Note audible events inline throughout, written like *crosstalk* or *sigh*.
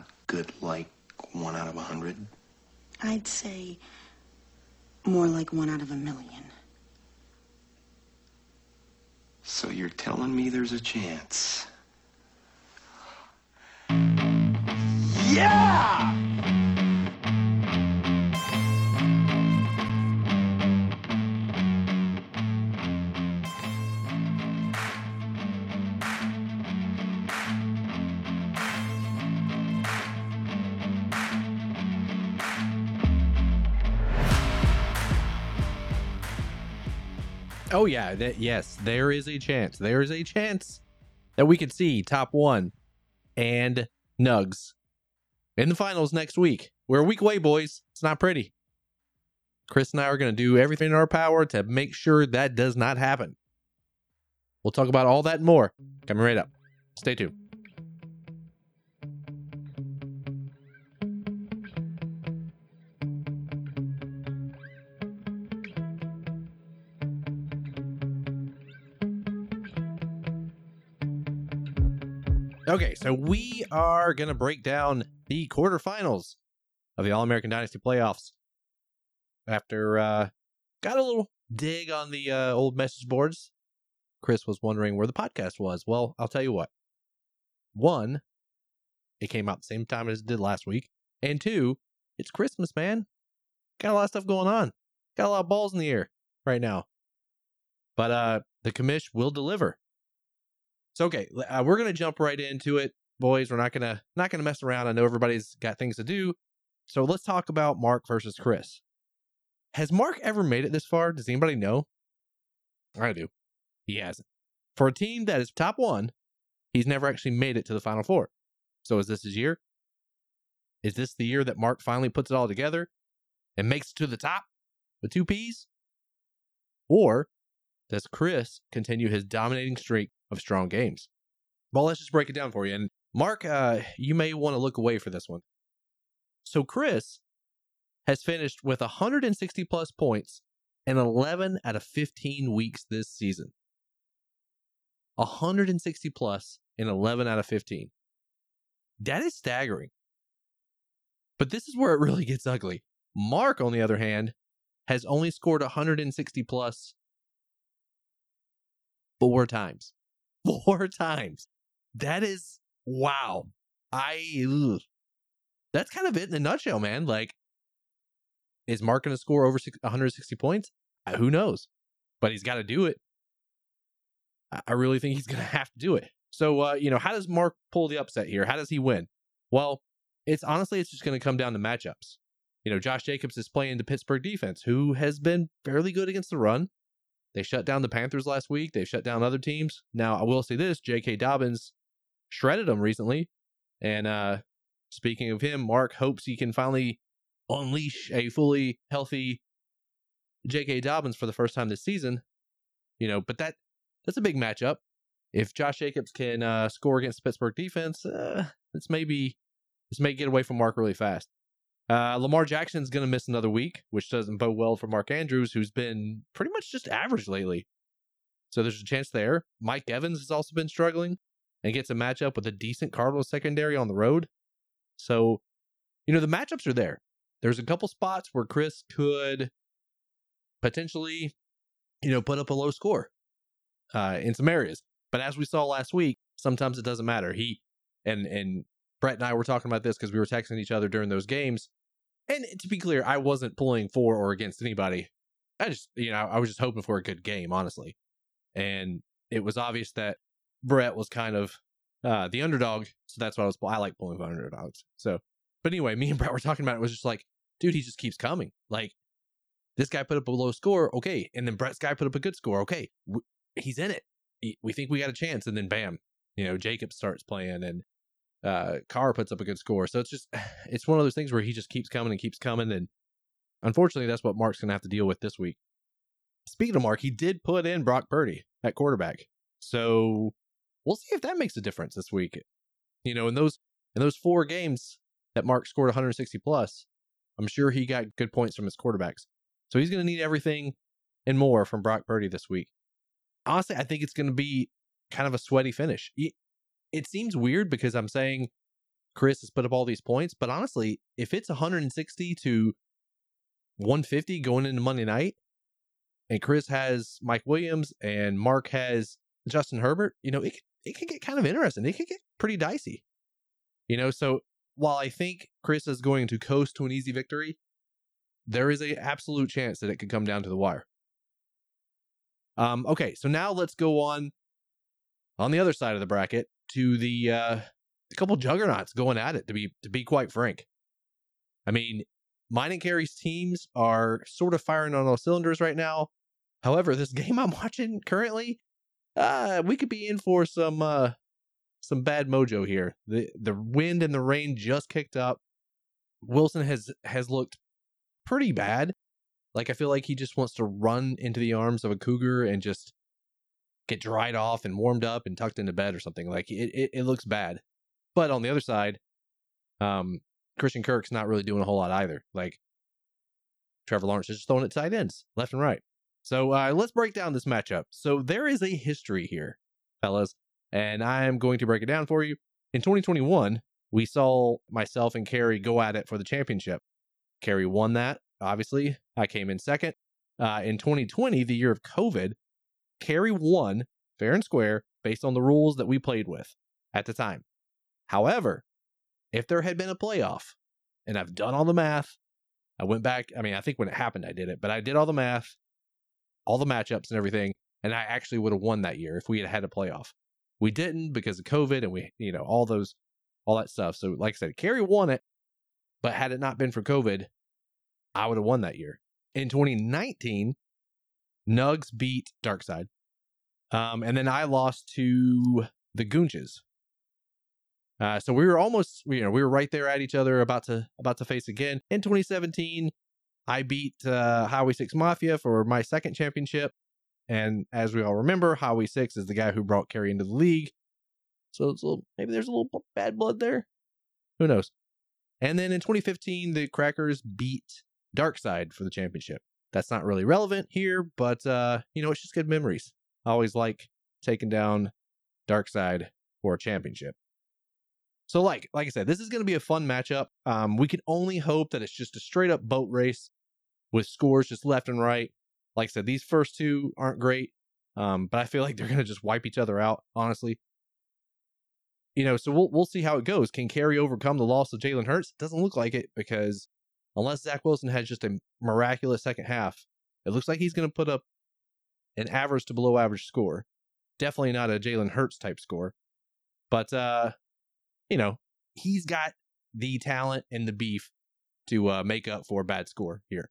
not good like one out of a hundred? I'd say more like one out of a million. So you're telling me there's a chance? Yeah! Oh yeah, that yes, there is a chance. There is a chance that we could see top one and Nugs in the finals next week. We're a week away, boys. It's not pretty. Chris and I are going to do everything in our power to make sure that does not happen. We'll talk about all that more coming right up. Stay tuned. Okay, so we are going to break down the quarterfinals of the All American Dynasty playoffs. After uh got a little dig on the uh, old message boards, Chris was wondering where the podcast was. Well, I'll tell you what. One, it came out the same time as it did last week, and two, it's Christmas, man. Got a lot of stuff going on. Got a lot of balls in the air right now. But uh the commish will deliver. So okay, uh, we're gonna jump right into it, boys. We're not gonna not gonna mess around. I know everybody's got things to do, so let's talk about Mark versus Chris. Has Mark ever made it this far? Does anybody know? I do. He hasn't. For a team that is top one, he's never actually made it to the final four. So is this his year? Is this the year that Mark finally puts it all together and makes it to the top with two P's? Or does Chris continue his dominating streak of strong games? Well, let's just break it down for you. And Mark, uh, you may want to look away for this one. So Chris has finished with 160 plus points in 11 out of 15 weeks this season. 160 plus in 11 out of 15. That is staggering. But this is where it really gets ugly. Mark, on the other hand, has only scored 160 plus four times. Four *laughs* times. That is wow. I ugh. that's kind of it in a nutshell, man. Like, is Mark going to score over 160 points? Uh, who knows? But he's got to do it. I really think he's *laughs* going to have to do it. So, uh, you know, how does Mark pull the upset here? How does he win? Well, it's honestly, it's just going to come down to matchups. You know, Josh Jacobs is playing the Pittsburgh defense, who has been fairly good against the run. They shut down the Panthers last week. They've shut down other teams. Now, I will say this J.K. Dobbins shredded them recently. And uh, speaking of him, Mark hopes he can finally unleash a fully healthy J.K. Dobbins for the first time this season. You know, but that that's a big matchup. If Josh Jacobs can uh, score against Pittsburgh defense, uh, this may be this may get away from Mark really fast. Uh, Lamar Jackson's going to miss another week, which doesn't bode well for Mark Andrews, who's been pretty much just average lately. So there's a chance there. Mike Evans has also been struggling and gets a matchup with a decent Cardinals secondary on the road. So, you know, the matchups are there. There's a couple spots where Chris could potentially, you know, put up a low score uh, in some areas. But as we saw last week, sometimes it doesn't matter. He and and Brett and I were talking about this because we were texting each other during those games. And to be clear, I wasn't pulling for or against anybody. I just, you know, I was just hoping for a good game, honestly. And it was obvious that Brett was kind of uh, the underdog, so that's why I was. I like pulling for underdogs. So, but anyway, *laughs* me and Brett were talking about it. it was just like, dude, he just keeps coming. Like this guy put up a low score, okay, and then Brett's guy put up a good score, okay, he's in it. We think we got a chance, and then bam, you know, Jacob starts playing, and uh, Carr puts up a good score. So it's just *sighs* it's one of those things where he just keeps coming and keeps coming, and unfortunately, that's what Mark's gonna have to deal with this week. Speaking of Mark, he did put in Brock Purdy at quarterback, so we'll see if that makes a difference this week. You know, in those in those four games that Mark scored 160 plus, I'm sure he got good points from his quarterbacks. So he's going to need everything and more from Brock Purdy this week. Honestly, I think it's going to be kind of a sweaty finish. It seems weird because I'm saying Chris has put up all these points. But honestly, if it's 160 to 150 going into Monday night, and Chris has Mike Williams and Mark has Justin Herbert, you know, it it can get kind of interesting. It can get pretty dicey. You know, so while I think Chris is going to coast to an easy victory, there is a absolute chance that it could come down to the wire. Um, okay, so now let's go on on the other side of the bracket to the uh, a couple juggernauts going at it. To be to be quite frank, I mean, mine and Carrie's teams are sort of firing on all cylinders right now. However, this *laughs* game I'm watching currently, uh, we could be in for some uh, some bad mojo here. The the wind and the rain just kicked up. Wilson has has looked pretty bad. Like I feel like he just wants to run into the arms of a cougar and just get dried off and warmed up and tucked into bed or something. Like it it, it looks bad. But on the other side, um, Christian Kirk's not really doing a whole lot either. Like Trevor Lawrence is just throwing it tight ends left and right. So uh, let's break down this matchup. So there is a history here, fellas, and I am going to break it down for you. In 2021, we saw myself and Kerry go at it for the championship. Kerry won that, obviously. I came in second. Uh, in 2020, the year of COVID, Carrie won fair and square based on the rules that we played with at the time. However, if there had been a playoff, and I've done all the math, I went back. I mean, I think when it happened, I did it, but I did all the math, all the matchups and everything, and I actually would have won that year if we had had a playoff. We didn't because of COVID and we, you know, all those, all that stuff. So, like I said, Carrie won it, but had it not been for COVID, I would have won that year. In 2019, Nugs beat Darkside. Um, and then I lost to the Goonches. Uh, so we were almost, you know, we were right there at each other, about to about to face again. In 2017, I beat uh, Highway Six Mafia for my second championship, and as we all remember, Highway Six is the guy who brought Carrie into the league. So little, maybe there's a little bad blood there. Who knows? And then in 2015, the Crackers beat Darkside for the championship. That's not really relevant here, but uh, you know, it's just good memories. I always like taking down Darkside for a championship. So like like I said, this is going to be a fun matchup. Um, we can only hope that it's just a straight up boat race with scores just left and right. Like I said, these first two aren't great, um, but I feel like they're going to just wipe each other out. Honestly, you know. So we'll we'll see how it goes. Can Carrie overcome the loss of Jalen Hurts? Doesn't look like it because unless Zach Wilson has just a miraculous second half, it looks like he's going to put up an average to below average score. Definitely not a Jalen Hurts type score, but uh, you know, he's got the talent and the beef to uh, make up for a bad score here.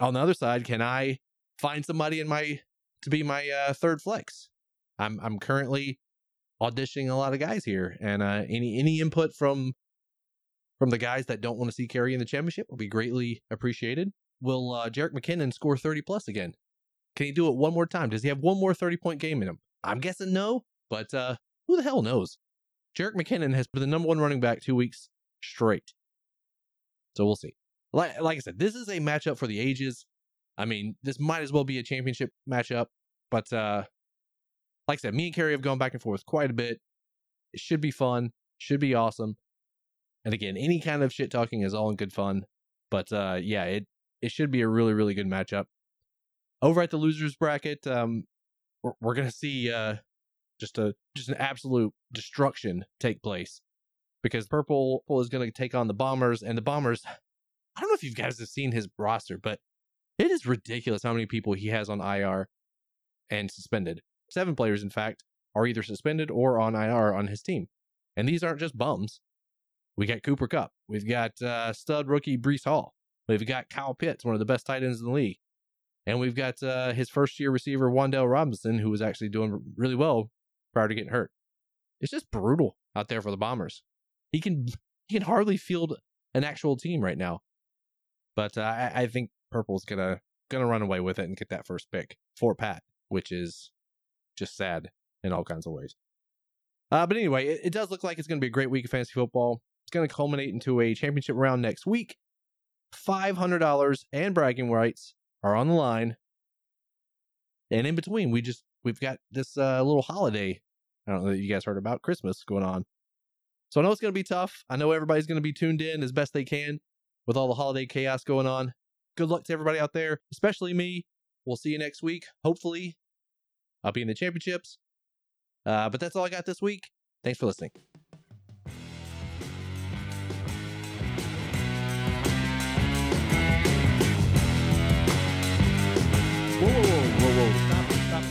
On the other side, can I find somebody in my to be my uh, third flex? I'm I'm currently auditioning a lot of guys here, and uh, any any input from from the guys that don't want to see Kerry in the championship will be greatly appreciated. Will uh, Jerick McKinnon score 30 plus again? Can he do it one more time? Does he have one more 30 point game in him? I'm guessing no, but uh, who the hell knows? Jerick McKinnon has been the number one running back two weeks straight. So we'll see. Like, like I said, this is a matchup for the ages. I mean, this might as well be a championship matchup. But uh, like I said, me and Kerry have gone back and forth quite a bit. It should be fun. Should be awesome. And again, any kind of shit talking is all in good fun. But uh, yeah, it it should be a really really good matchup. Over at the losers bracket, um, we're, we're gonna see uh, just a just an absolute destruction take place because purple is going to take on the bombers and the bombers i don't know if you guys have seen his roster but it is ridiculous how many people he has on ir and suspended seven players in fact are either suspended or on ir on his team and these aren't just bums we got cooper Kupp. we've got uh, stud rookie Breece hall we've got kyle pitts one of the best tight ends in the league and we've got uh, his first year receiver Wan'Dale Robinson, who was actually doing really well prior to getting hurt. It's just brutal out there for the Bombers. He can he can hardly field an actual team right now. But uh, I, I think Purple's gonna gonna run away with it and get that first pick for Pat, which is just sad in all kinds of ways. Uh, but anyway, it, it does look like it's going to be a great week of fantasy football. It's going to culminate into a championship round next week. $500 and bragging rights are on the line. And in between, we just we've got this uh, little holiday. I don't know that you guys heard about Christmas going on. So I know it's going to be tough. I know everybody's going to be tuned in as best they can with all the holiday chaos going on. Good luck to everybody out there, especially me. We'll see you next week. Hopefully, I'll be in the championships. Uh, but that's all I got this week. Thanks for listening.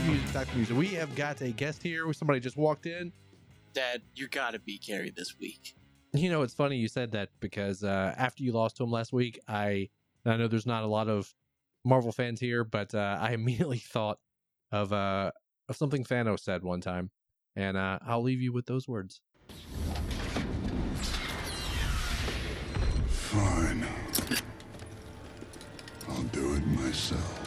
Music, stop music. We have got a guest here. Somebody just walked in. Dad, you gotta be Carrie this week. You know, it's funny you said that because uh, after you lost to him last week, I I know there's not a lot of Marvel fans here, but uh, I *laughs* immediately thought of uh, of something Thanos said one time, and uh, I'll leave you with those words. Fine. I'll do it myself.